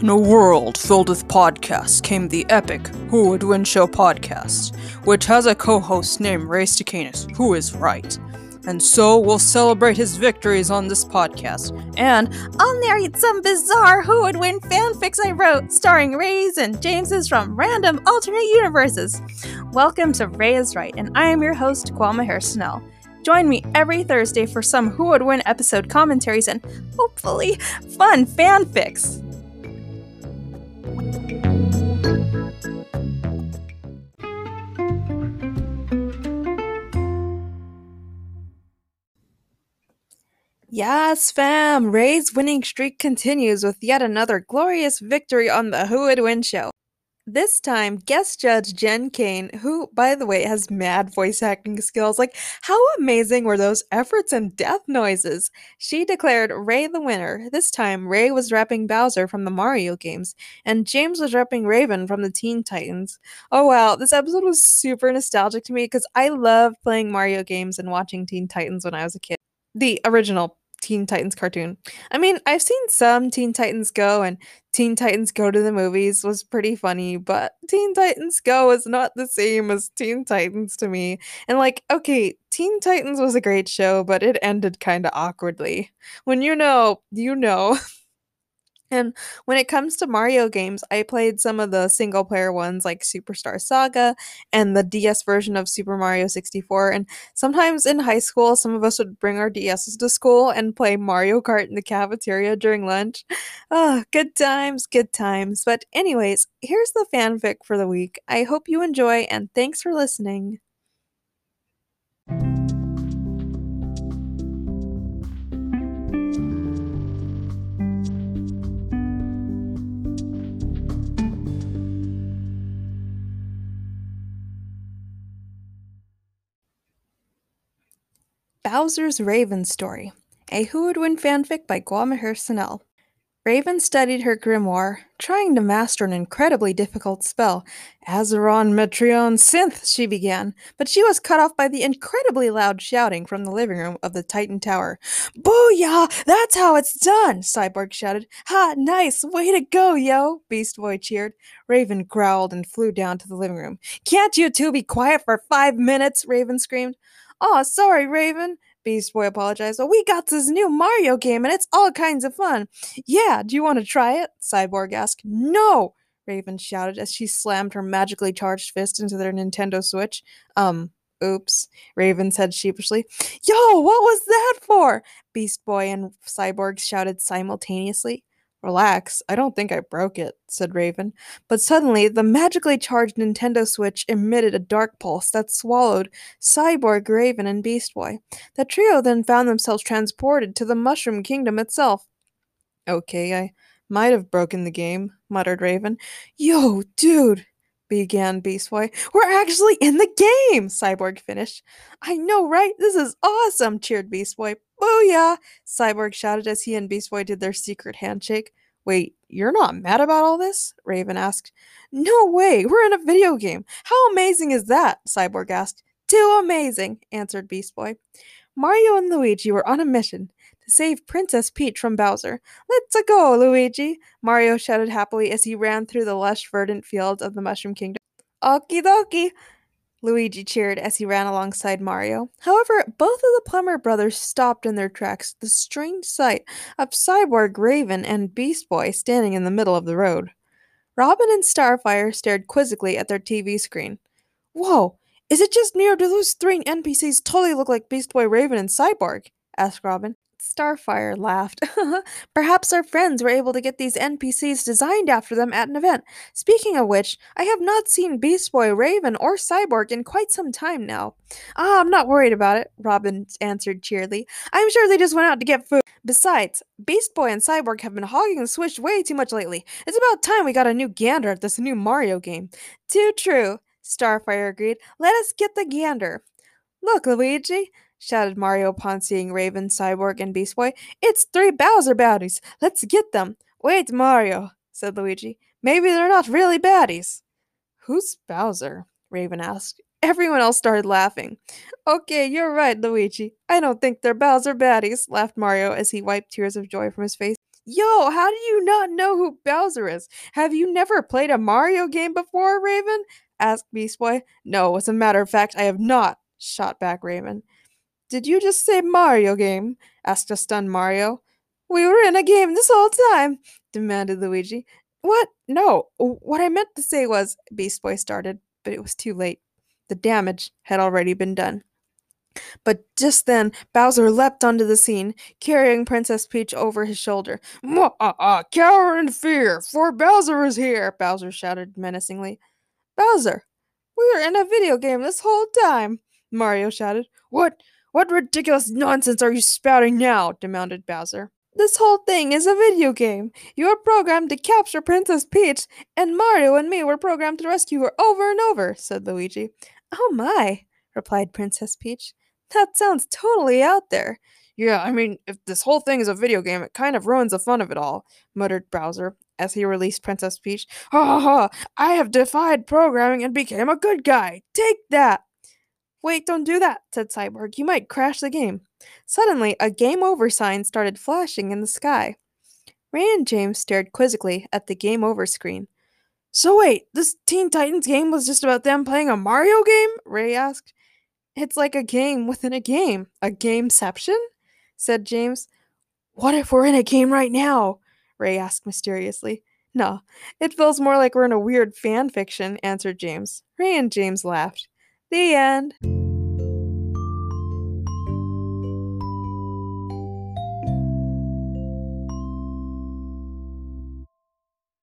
In a world filled with podcasts came the epic Who Would Win Show podcast, which has a co host named Ray Stacanus, who is right. And so we'll celebrate his victories on this podcast. And I'll narrate some bizarre Who Would Win fanfics I wrote, starring Rays and Jameses from random alternate universes. Welcome to Ray is Right, and I am your host, Kwame Harsnell. Join me every Thursday for some Who Would Win episode commentaries and hopefully fun fanfics. Yes, fam! Ray's winning streak continues with yet another glorious victory on the Who Would Win show. This time, guest judge Jen Kane, who, by the way, has mad voice acting skills. Like, how amazing were those efforts and death noises? She declared Ray the winner. This time, Ray was rapping Bowser from the Mario games, and James was rapping Raven from the Teen Titans. Oh wow, this episode was super nostalgic to me because I loved playing Mario games and watching Teen Titans when I was a kid. The original Teen Titans cartoon. I mean, I've seen some Teen Titans Go and Teen Titans Go to the movies was pretty funny, but Teen Titans Go is not the same as Teen Titans to me. And like, okay, Teen Titans was a great show, but it ended kind of awkwardly. When you know, you know. And when it comes to Mario games, I played some of the single player ones like Superstar Saga and the DS version of Super Mario 64. And sometimes in high school, some of us would bring our DSs to school and play Mario Kart in the cafeteria during lunch. Oh, good times, good times. But, anyways, here's the fanfic for the week. I hope you enjoy and thanks for listening. Bowser's Raven Story, a Who Would Win fanfic by Kwame Harsnell. Raven studied her grimoire, trying to master an incredibly difficult spell. Azarath Metrion Zinthos, she began, but she was cut off by the incredibly loud shouting from the living room of the Titan Tower. Booyah! That's how it's done! Cyborg shouted. Ha! Nice! Way to go, yo! Beast Boy cheered. Raven growled and flew down to the living room. Can't you two be quiet for five minutes? Raven screamed. Aw, sorry, Raven. Beast Boy apologized. Well, we got this new Mario game and it's all kinds of fun. Yeah, do you want to try it? Cyborg asked. No! Raven shouted as she slammed her magically charged fist into their Nintendo Switch. Um, oops, Raven said sheepishly. Yo, what was that for? Beast Boy and Cyborg shouted simultaneously. Relax, I don't think I broke it, said Raven. But suddenly, the magically charged Nintendo Switch emitted a dark pulse that swallowed Cyborg, Raven, and Beast Boy. The trio then found themselves transported to the Mushroom Kingdom itself. Okay, I might have broken the game, muttered Raven. Yo, dude, began Beast Boy. We're actually in the game, Cyborg finished. I know, right? This is awesome, cheered Beast Boy. Booyah! Cyborg shouted as he and Beast Boy did their secret handshake. Wait, you're not mad about all this? Raven asked. No way, we're in a video game. How amazing is that? Cyborg asked. Too amazing, answered Beast Boy. Mario and Luigi were on a mission save Princess Peach from Bowser. Let's go, Luigi! Mario shouted happily as he ran through the lush, verdant fields of the Mushroom Kingdom. Okie dokie! Luigi cheered as he ran alongside Mario. However, both of the Plumber brothers stopped in their tracks the strange sight of Cyborg Raven and Beast Boy standing in the middle of the road. Robin and Starfire stared quizzically at their TV screen. Whoa, is it just me or do those three NPCs totally look like Beast Boy, Raven, and Cyborg? asked Robin. Starfire laughed. Perhaps our friends were able to get these NPCs designed after them at an event. Speaking of which, I have not seen Beast Boy, Raven, or Cyborg in quite some time now. Ah, I'm not worried about it, Robin answered cheerily. I'm sure they just went out to get food. Besides, Beast Boy and Cyborg have been hogging the Switch way too much lately. It's about time we got a new gander at this new Mario game. Too true, Starfire agreed. Let us get the gander. Look, Luigi, shouted Mario upon seeing Raven, Cyborg, and Beast Boy. It's three Bowser baddies. Let's get them. Wait, Mario, said Luigi. Maybe they're not really baddies. Who's Bowser? Raven asked. Everyone else started laughing. Okay, you're right, Luigi. I don't think they're Bowser baddies, laughed Mario as he wiped tears of joy from his face. Yo, how do you not know who Bowser is? Have you never played a Mario game before, Raven? asked Beast Boy. No, as a matter of fact, I have not, shot back Raven. Did you just say Mario game? asked a stunned Mario. We were in a game this whole time, demanded Luigi. What? No, what I meant to say was, Beast Boy started, but it was too late. The damage had already been done. But just then, Bowser leapt onto the scene, carrying Princess Peach over his shoulder. Ah, cower in fear, for Bowser is here, Bowser shouted menacingly. Bowser, we were in a video game this whole time, Mario shouted. What? What ridiculous nonsense are you spouting now? demanded Bowser. This whole thing is a video game. You are programmed to capture Princess Peach, and Mario and me were programmed to rescue her over and over, said Luigi. Oh my, replied Princess Peach. That sounds totally out there. Yeah, I mean, if this whole thing is a video game, it kind of ruins the fun of it all, muttered Bowser as he released Princess Peach. Ha ha ha! I have defied programming and became a good guy! Take that! Wait, don't do that, said Cyborg. You might crash the game. Suddenly, a game over sign started flashing in the sky. Ray and James stared quizzically at the game over screen. So wait, this Teen Titans game was just about them playing a Mario game? Ray asked. It's like a game within a game. A gameception? said James. What if we're in a game right now? Ray asked mysteriously. No, it feels more like we're in a weird fan fiction, answered James. Ray and James laughed. The end.